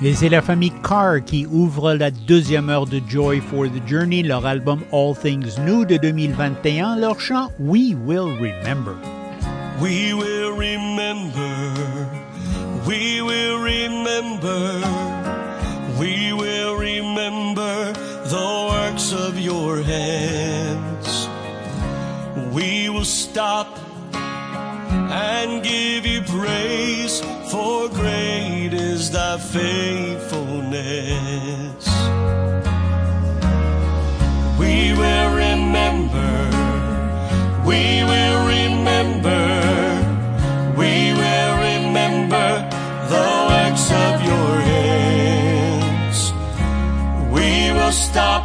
Et c'est la famille Carr qui ouvre la deuxième heure de Joy for the Journey, leur album All Things New de 2021, leur chant We Will Remember. We will remember, we will remember, we will remember the works of your hands. We will stop and give you praise, for great is thy faithfulness. We will remember, we will remember, we will remember the works of your hands. We will stop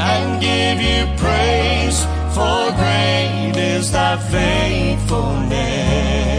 and give you praise, for great está faithfulness.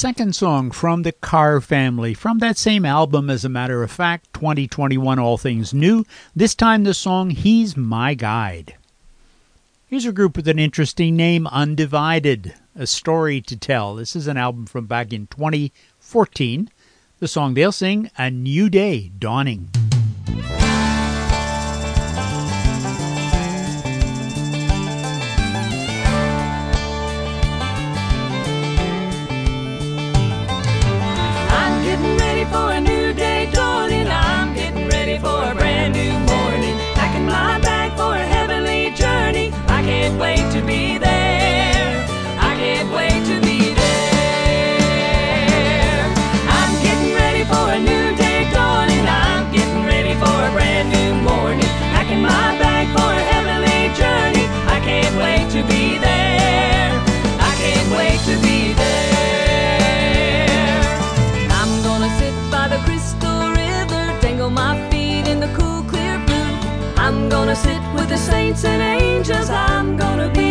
second song from the Carr family, from that same album, as a matter of fact, 2021 All Things New. This time the song He's My Guide. Here's a group with an interesting name, Undivided, a story to tell. This is an album from back in 2014. The song they'll sing, A New Day Dawning. sit with the saints and angels. I'm gonna be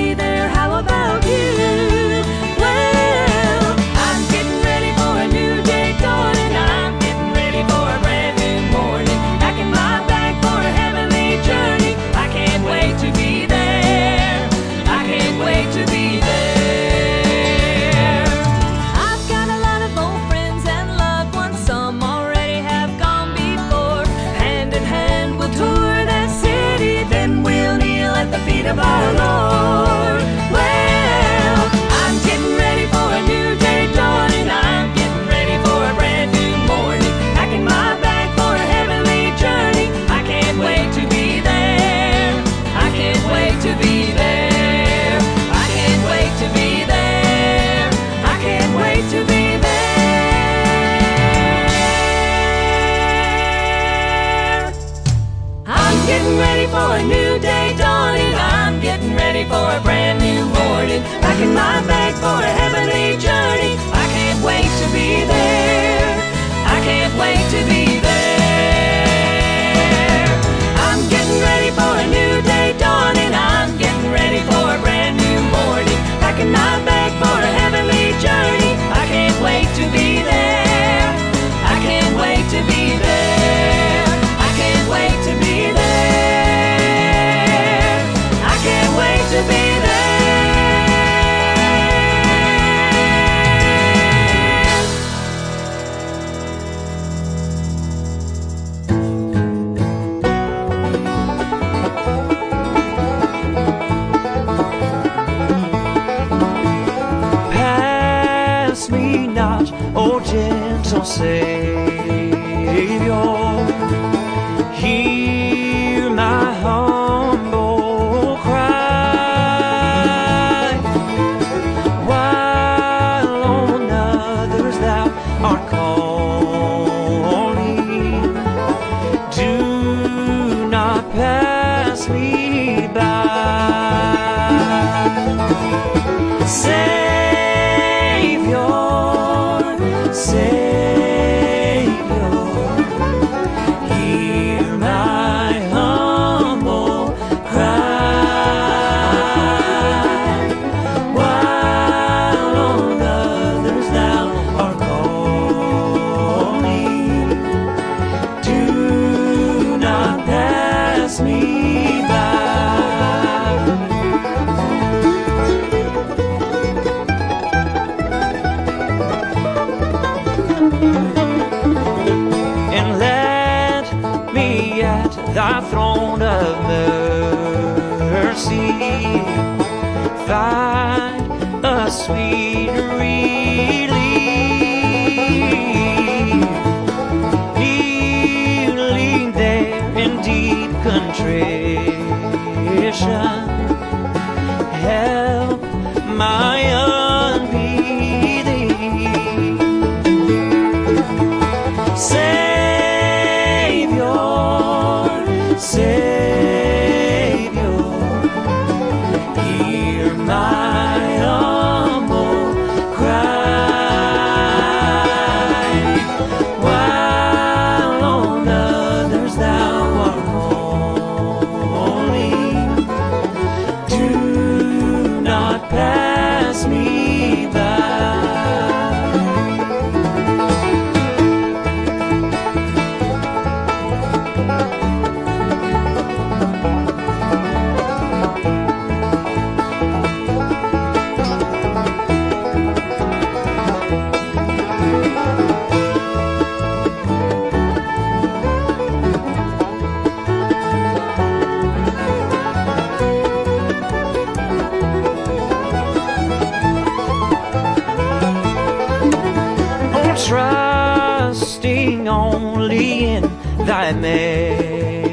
trusting only in thy merit.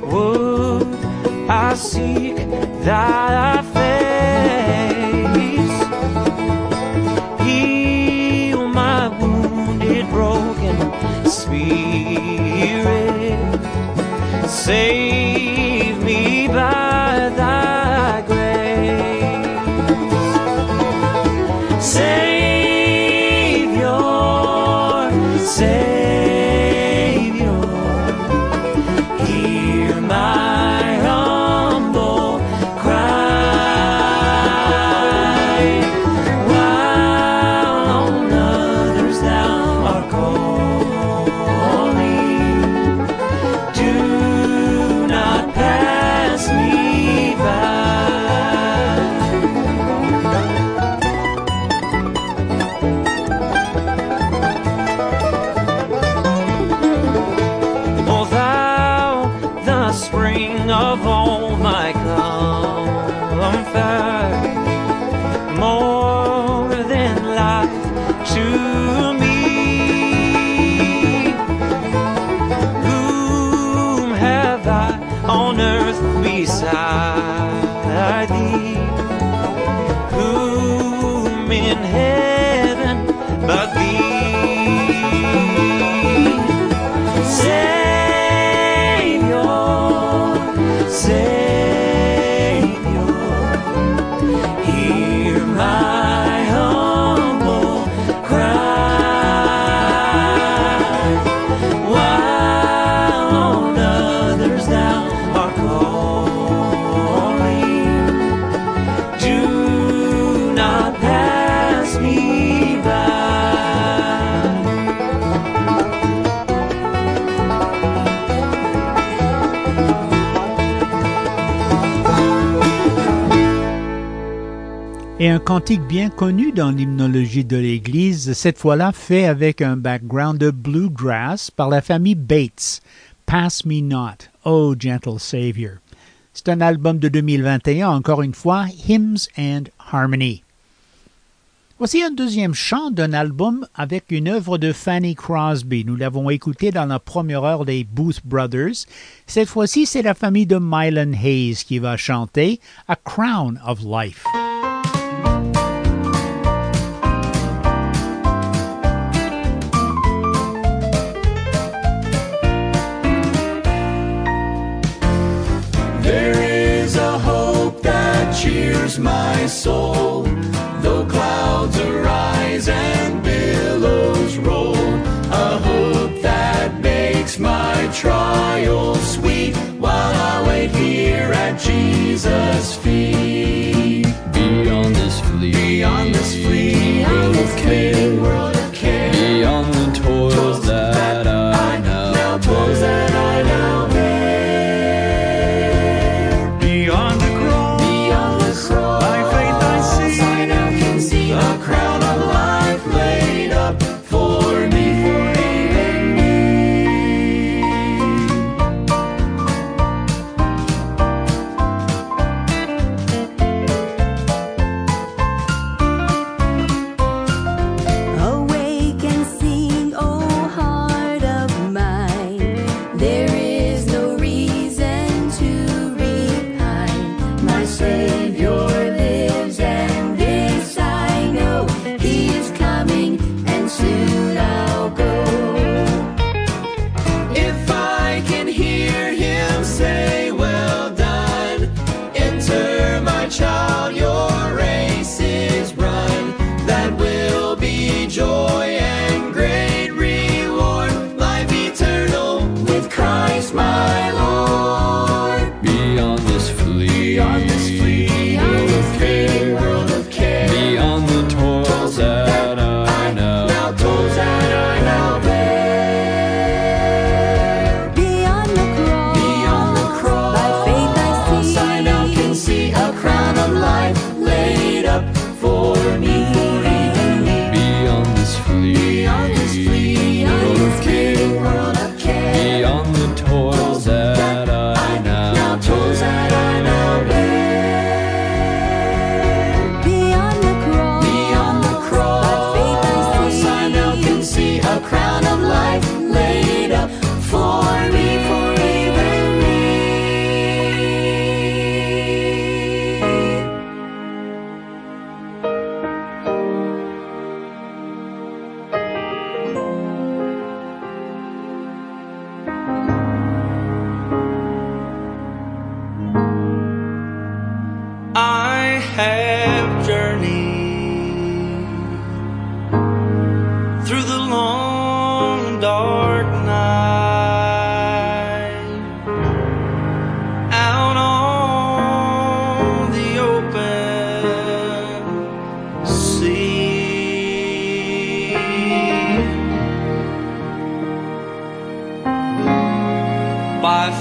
Would I seek thy face? Heal my wounded, broken spirit. Save me by thy Et un cantique bien connu dans l'hymnologie de l'Église, cette fois-là fait avec un background de bluegrass par la famille Bates. Pass Me Not, Oh Gentle Savior. C'est un album de 2021, encore une fois, Hymns and Harmony. Voici un deuxième chant d'un album avec une œuvre de Fanny Crosby. Nous l'avons écouté dans la première heure des Booth Brothers. Cette fois-ci, c'est la famille de Mylan Hayes qui va chanter A Crown of Life. My soul, though clouds arise and billows roll. A hope that makes my trial sweet while I wait here at Jesus' feet. Beyond this fleet, Beyond this fleeting world of care, world of care, beyond the toils that I now now toils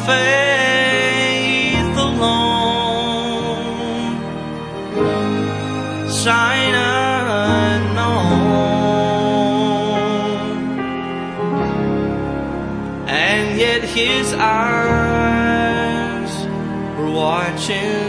faith alone shine unknown, and yet his eyes were watching.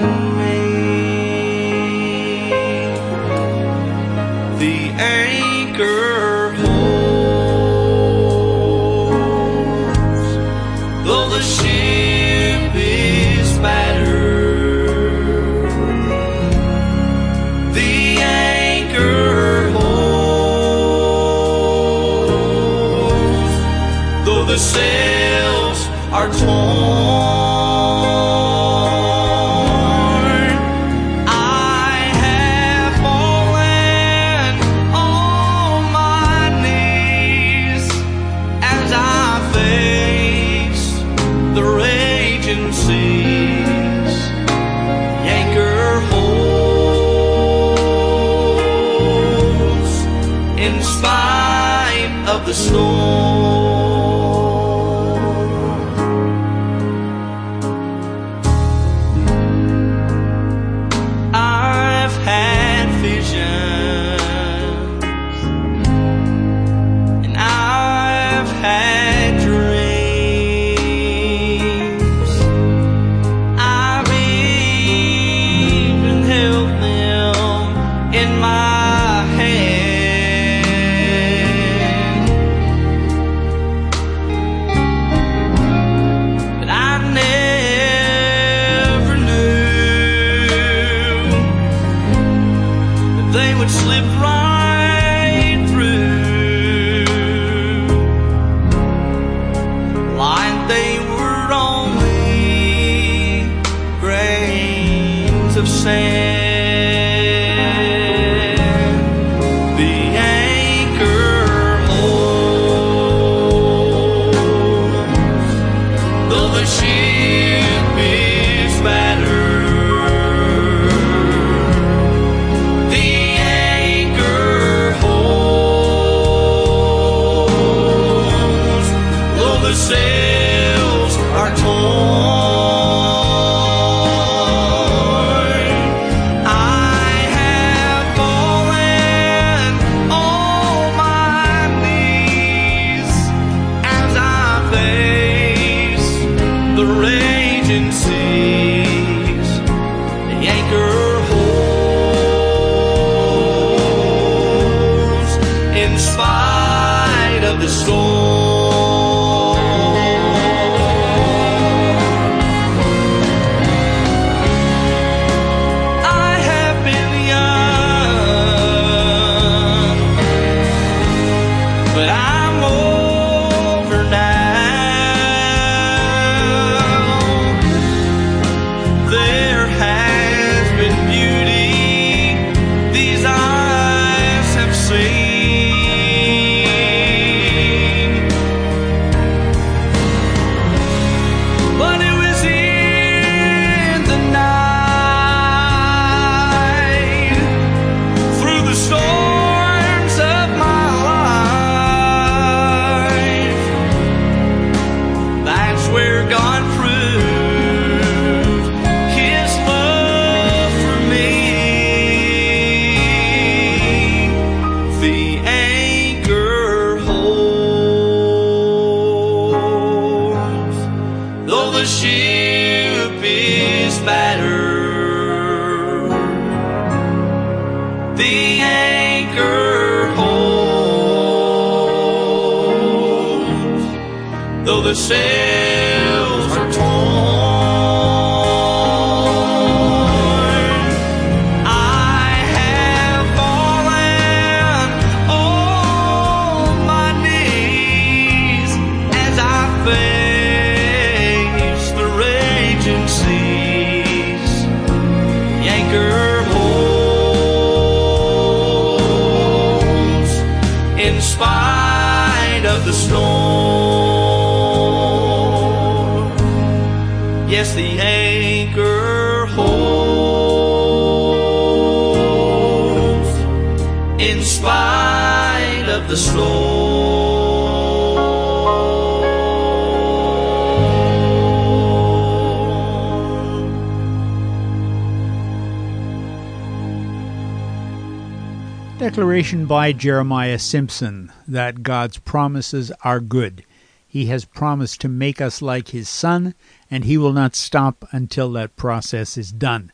By Jeremiah Simpson that God's promises are good. He has promised to make us like His Son, and He will not stop until that process is done.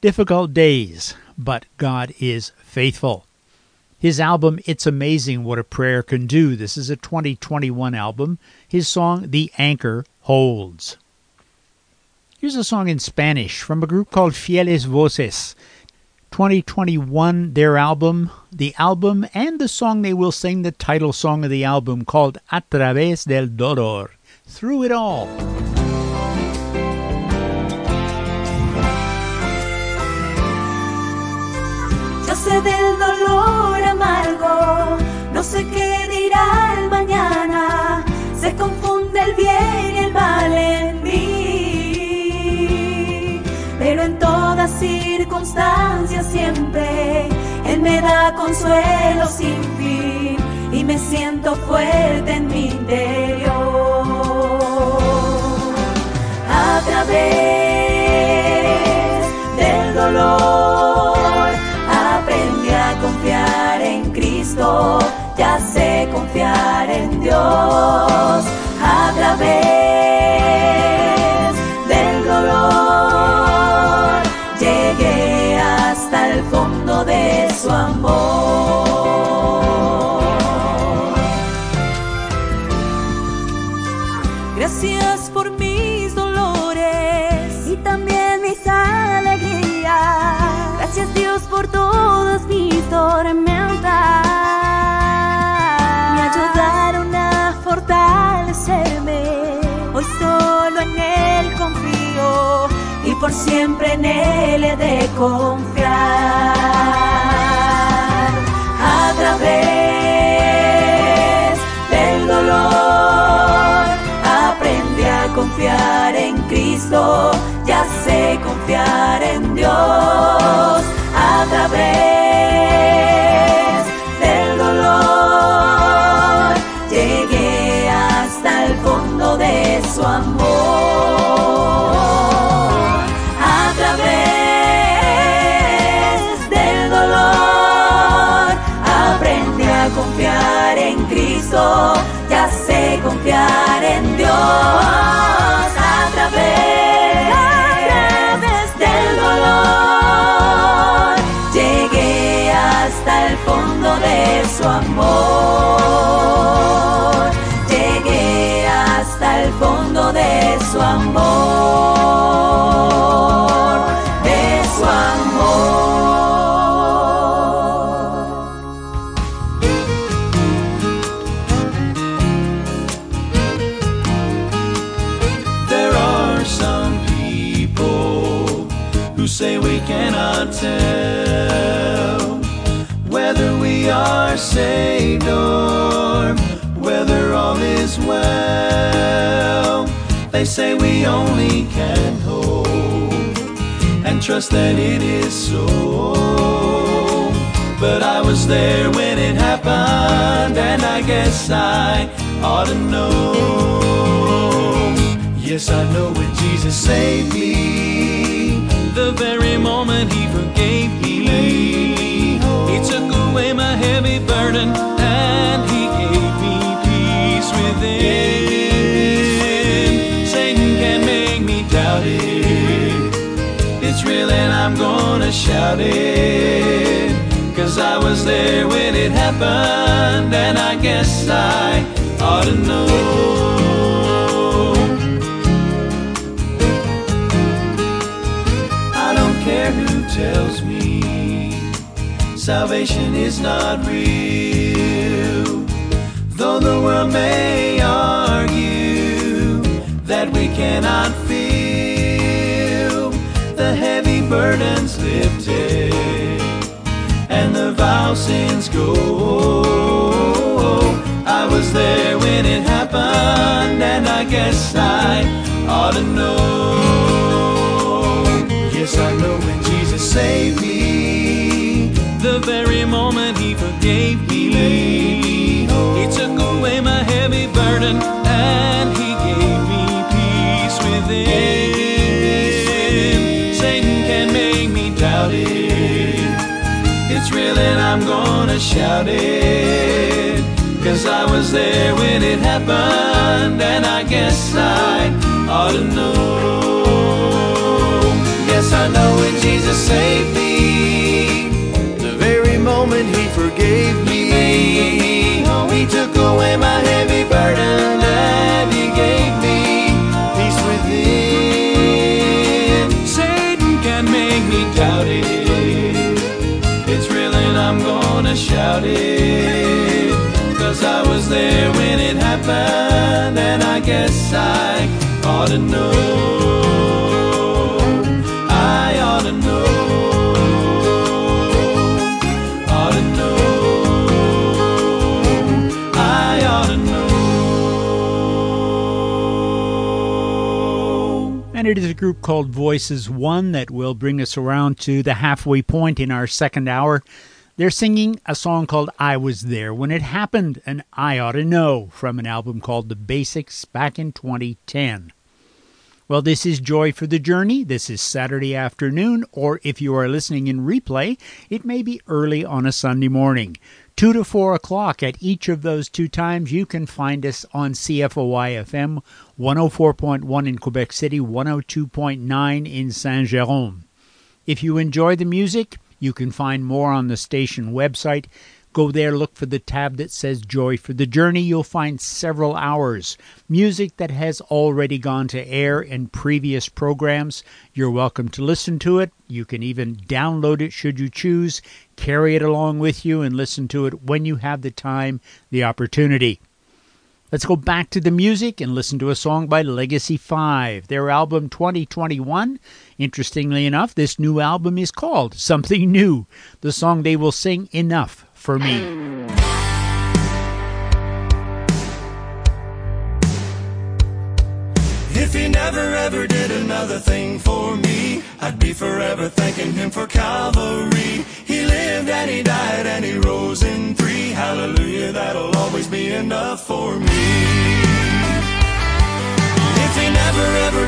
Difficult days, but God is faithful. His album, It's Amazing What a Prayer Can Do. This is a 2021 album. His song, The Anchor, holds. Here's a song in Spanish from a group called Fieles Voces. 2021, their album, the album, and the song they will sing, the title song of the album called A Través del Dolor. Through it all. Yo sé del dolor amargo, no sé qué dirá el mañana. Se confunde el bien y el mal en mí. Pero en todas circunstancias siempre Él me da consuelo sin fin y me siento fuerte en mi interior. A través del dolor aprendí a confiar en Cristo, ya sé confiar en Dios. A través por siempre en Él he de confiar. A través del dolor aprendí a confiar en Cristo, ya sé confiar en Dios. A través Ya sé confiar en Dios. A través, del dolor llegué hasta el fondo de su amor. Llegué hasta el fondo de su amor, saved or whether all is well. They say we only can hope and trust that it is so. But I was there when it happened, and I guess I ought to know. Yes, I know when Jesus saved me, gonna it. Cause I was there when it happened, and I guess I ought to know. I don't care who tells me salvation is not real. Though the world may argue that we cannot feel the heavy burdens lifted vow sins go. when it happened, and I guess I ought to know. Yes, I know when Jesus saved me, the very moment He forgave me, He took away my heavy burden, and He gave me peace within. It's real and I'm gonna shout it. Cause I was there when it happened, and I guess I ought to know. Yes, I know when Jesus saved me, the very moment He forgave me. He oh, took away my heavy burden, and He gave me peace within. Satan can make me doubt it. Cause I was there when it happened, and I guess I. Ought to know. I ought to know. And it is a group called Voices One that will bring us around to the halfway point in our second hour. They're singing a song called I Was There When It Happened, and I Ought to Know from an album called The Basics back in 2010. Well, this is Joy for the Journey. This is Saturday afternoon, or if you are listening in replay, it may be early on a Sunday morning. 2 to 4 o'clock at each of those two times, you can find us on CFOI FM 104.1 in Quebec City, 102.9 in Saint Jerome. If you enjoy the music, you can find more on the station website. Go there, look for the tab that says Joy for the Journey. You'll find several hours. Music that has already gone to air in previous programs. You're welcome to listen to it. You can even download it should you choose, carry it along with you, and listen to it when you have the time, the opportunity. Let's go back to the music and listen to a song by Legacy 5, their album 2021. Interestingly enough, this new album is called Something New. The song they will sing Enough for Me. If he never ever did another thing for me, I'd be forever thanking him for Calvary. He lived and he died and he rose in three. Hallelujah, that'll always be enough for me.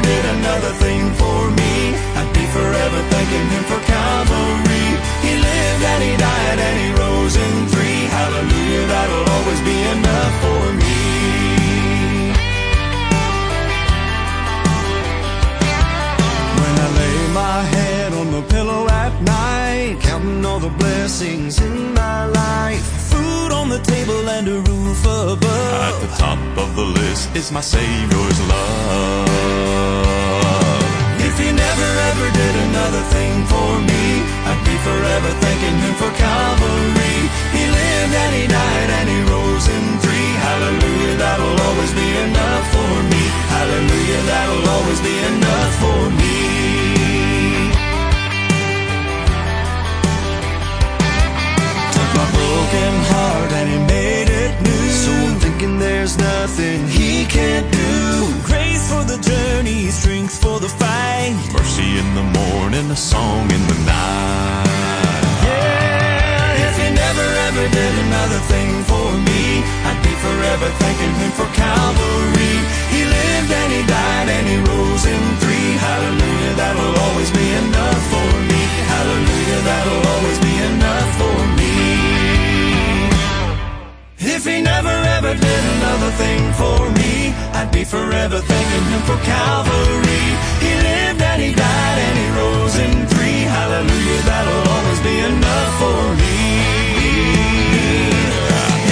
Did another thing for me, I'd be forever thanking him for Calvary. He lived and he died and he rose in three. Hallelujah, that'll always be enough for me. When I lay my head on the pillow at night, counting all the blessings in my life, food on the table and a roof above. At the top of the list is my Savior's love. If he never ever did another thing for me, I'd be forever thanking him for Calvary. He lived and he died and he rose in three. Hallelujah, that'll always be enough for me. Hallelujah, that'll always be enough for me. My broken heart and he made it new. So I'm thinking there's nothing he can't do. Grace for the journey, strength for the fight. Mercy in the morning, a song in the night. Yeah, if he never ever did another thing for me, I'd be forever thanking him for Calvary. He lived and he died and he rose in three. Hallelujah, that'll always be enough for me. Hallelujah, that'll always be enough for me. If he never ever did another thing for me, I'd be forever thanking him for Calvary. He lived and he died and he rose in three. Hallelujah, that'll always be enough for me.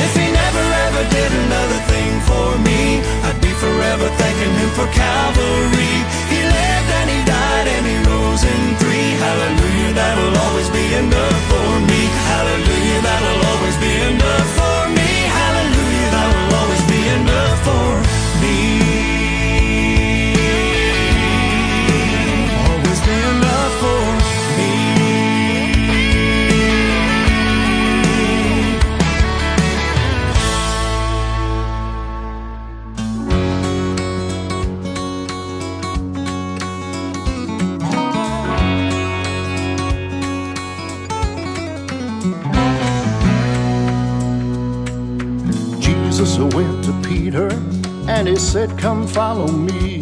If he never ever did another thing for me, I'd be forever thanking him for Calvary. He lived and he died and he rose in three. Hallelujah, that'll follow me.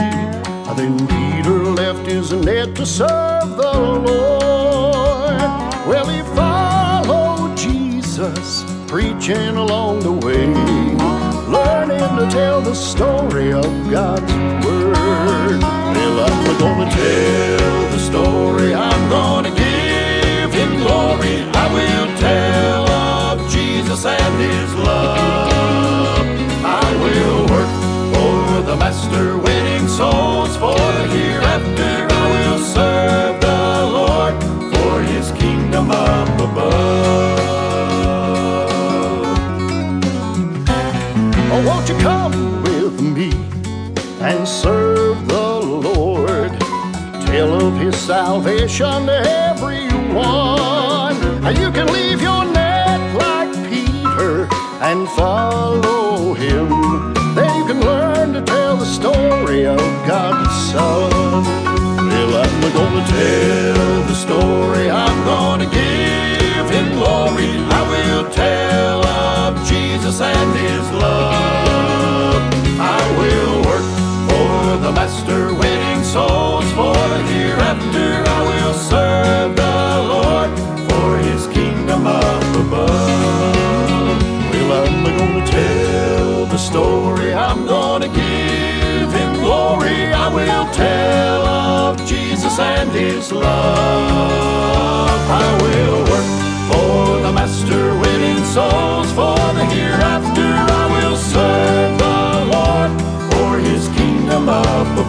Then Peter left his net to serve the Lord. Well, he followed Jesus, preaching along the way, learning to tell the story above. Oh, won't you come with me and serve the Lord? Tell of his salvation to everyone. And you can leave your net like Peter and follow him. Then you can learn to tell the story of God's Son. Well, I'm gonna tell the story. I'm gonna give tell of Jesus and his love. I will work for the Master, winning souls for hereafter. I will serve the Lord for his kingdom up above. Well, I'm gonna tell the story. I'm gonna give him glory. I will tell of Jesus and his love. I will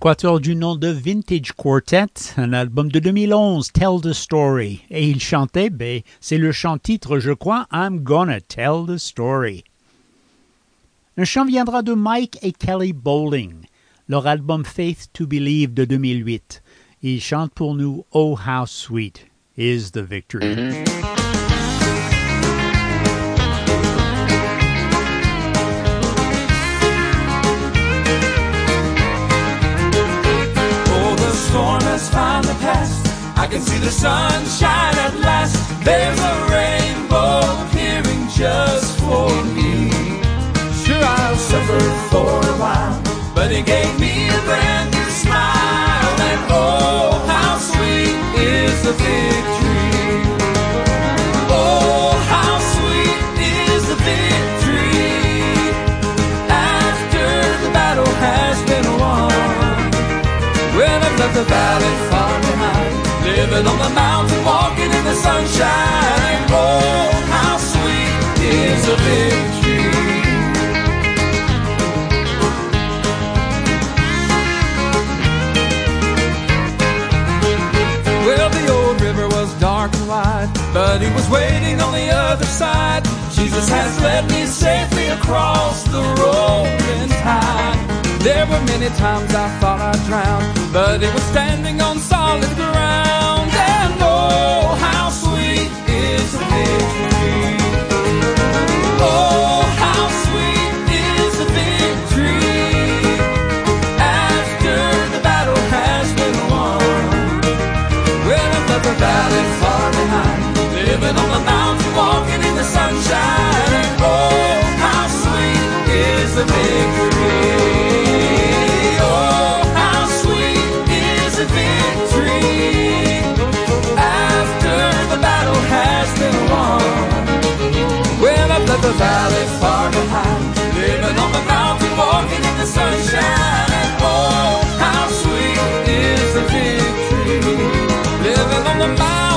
quatuor du nom de Vintage Quartet, un album de 2011, Tell the Story. Et il chantait, ben, c'est le chant-titre, je crois, I'm Gonna Tell the Story. Un chant viendra de Mike et Kelly Bowling, leur album Faith to Believe de 2008. Ils chantent pour nous Oh How Sweet is the Victory. Can see the sunshine at last. There's a rainbow appearing just for me. Sure, I'll suffer for a while, but it gave me a brand new smile. And oh, how sweet is the victory! Oh, how sweet is the victory! After the battle has been won. Well, I've left the valley far living on the mountain, walking in the sunshine. Oh, how sweet is the victory! Well, the old river was dark and wide, but he was waiting on the other side. Jesus has led me safely across the rolling tide. There were many times I thought I'd drown, but it was standing on solid ground. Oh, how sweet is the victory. After the battle has been won with a pepper ballot for the living on the mountain, walking in the sunshine. Oh how sweet is a victory! The valley far behind, living on the mountain, walking in the sunshine. Oh, how sweet is the victory! Living on the mountain,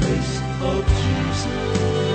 face of Jesus.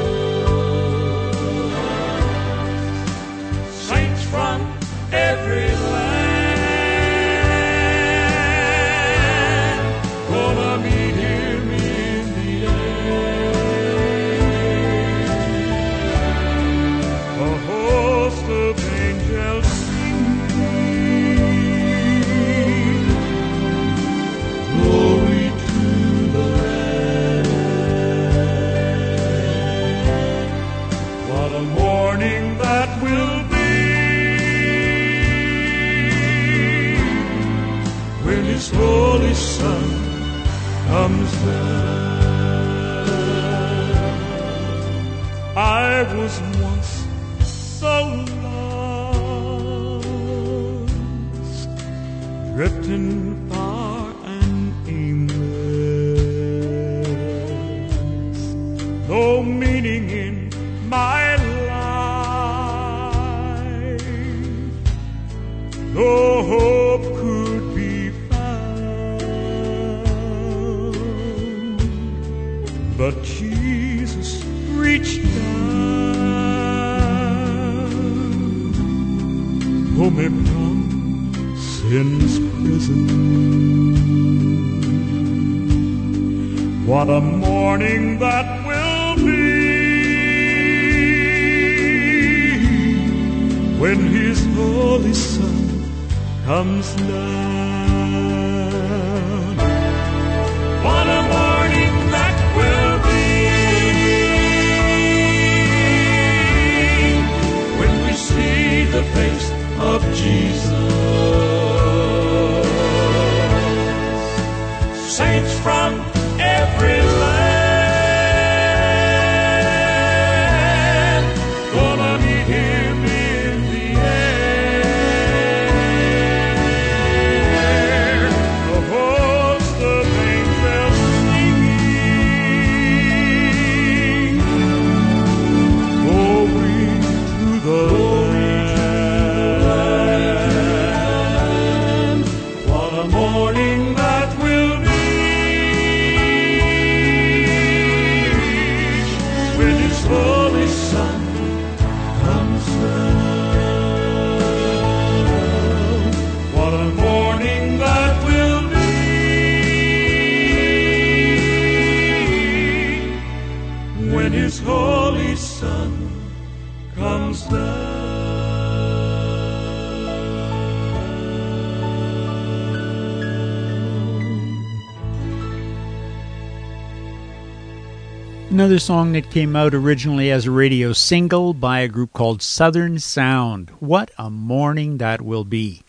Song that came out originally as a radio single by a group called Southern Sound. What a morning that will be.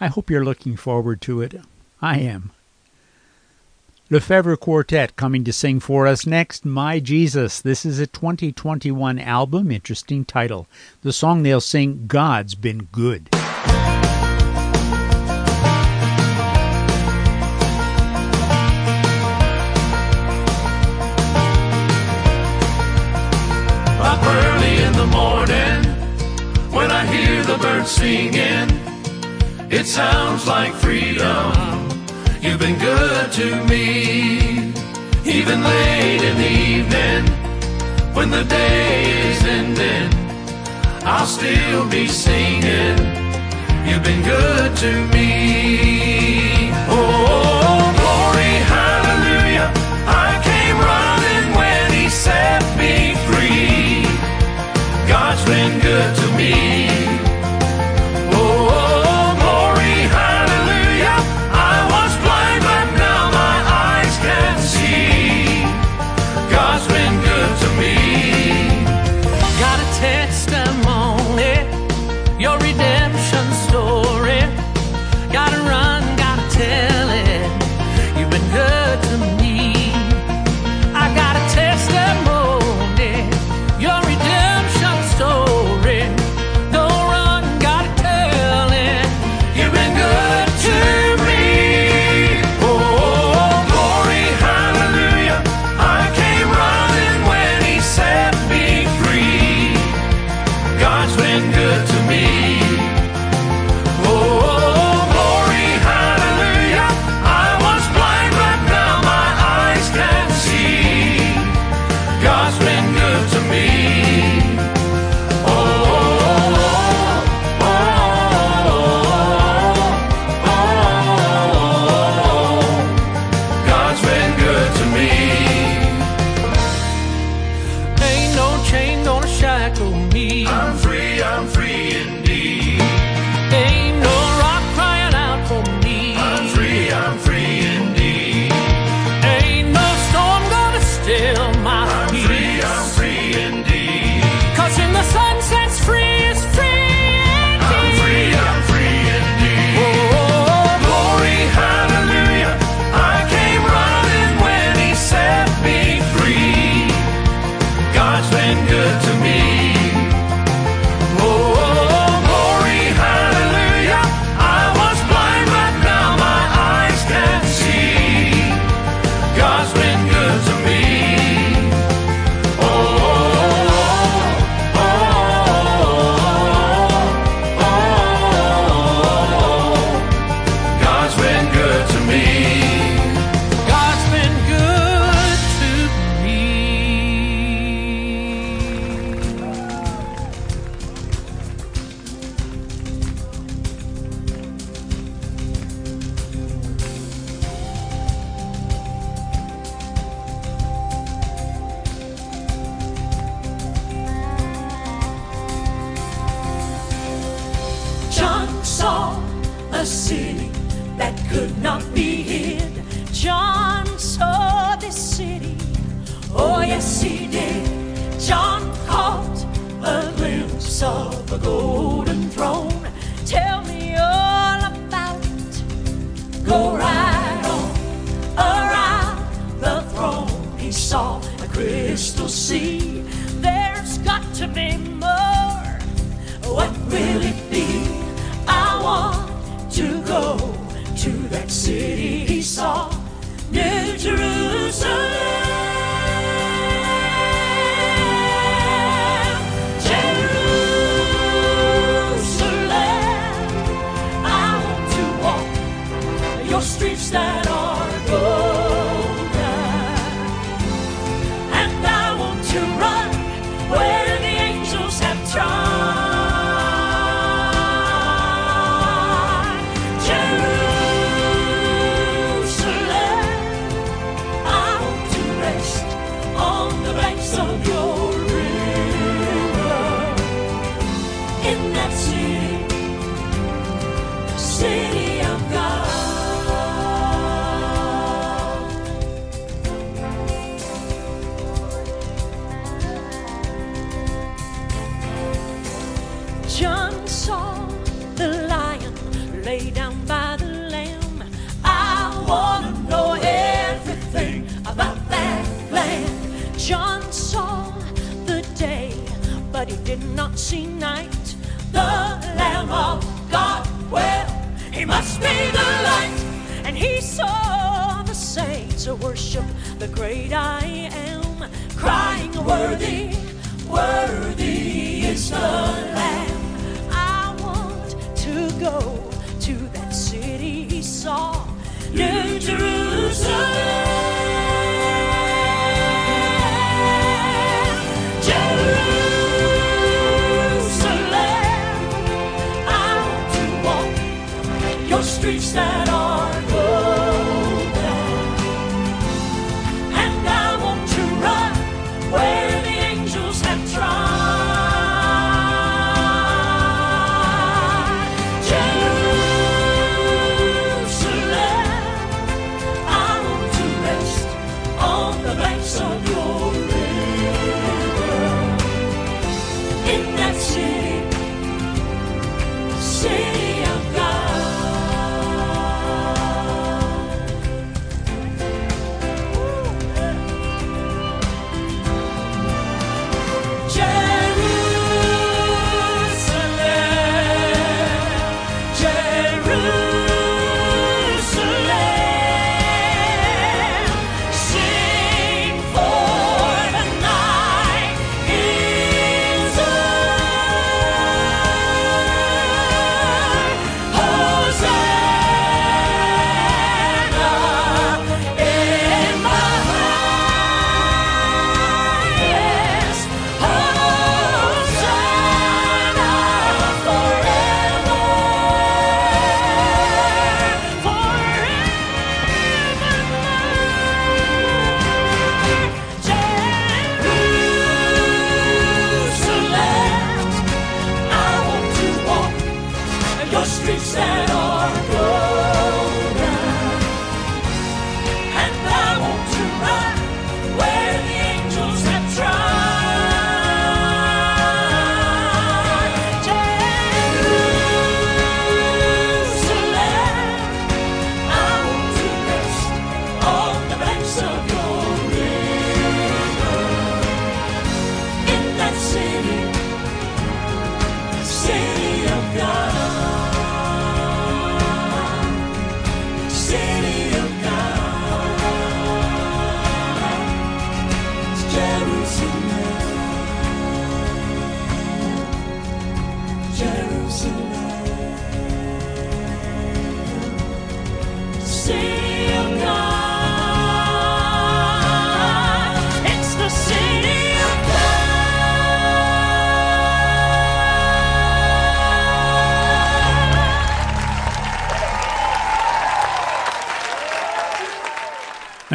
I hope you're looking forward to it. I am. LeFevre Quartet coming to sing for us next, My Jesus. This is a 2021 album, interesting title. The song they'll sing, God's Been Good. birds singing. It sounds like freedom. You've been good to me, even late in the evening. When the day is ending, I'll still be singing. You've been good to me. Oh, glory, hallelujah. I came running when He set me free. God's been good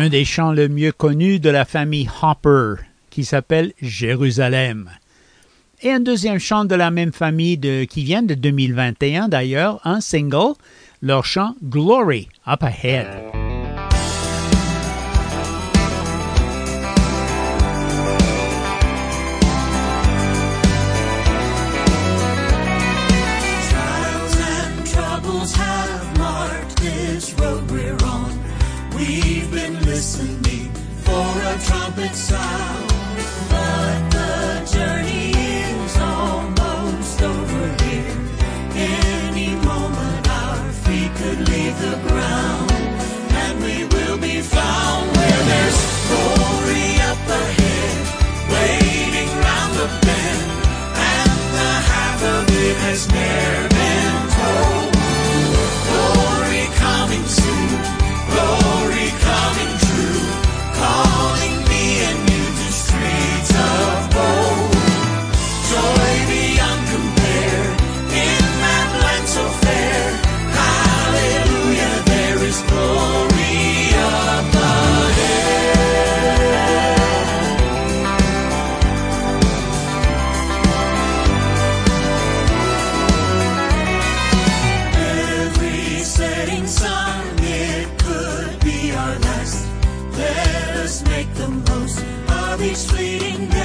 un des chants le mieux connu de la famille Hopper, qui s'appelle Jérusalem. Et un deuxième chant de la même famille qui vient de 2021 d'ailleurs, un single, leur chant Glory Up Ahead. Has never each fleeting day.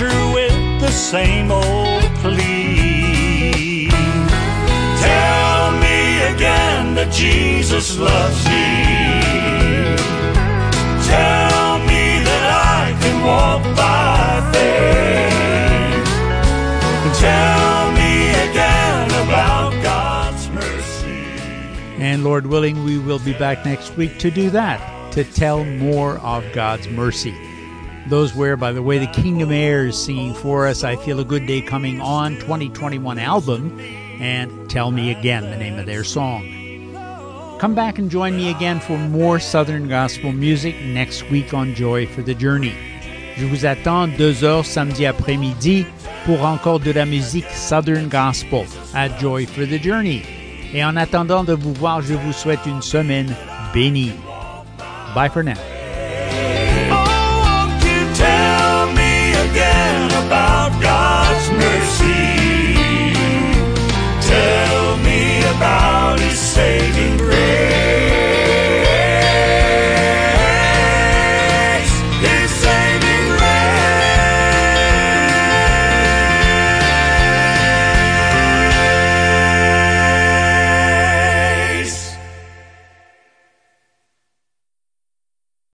through with the same old plea. Tell me again that Jesus loves me. Tell me that I can walk by faith. Tell me again about God's mercy. And Lord willing, we will be back next week to do that, to tell more of God's mercy. Those were, by the way, the Kingdom Heirs singing for us I Feel a Good Day Coming On 2021 album, and Tell Me Again, the name of their song. Come back and join me again for more Southern Gospel music next week on Joy for the Journey. Je vous attends deux heures samedi après-midi pour encore de la musique Southern Gospel à Joy for the Journey. Et en attendant de vous voir, je vous souhaite une semaine bénie. Bye for now.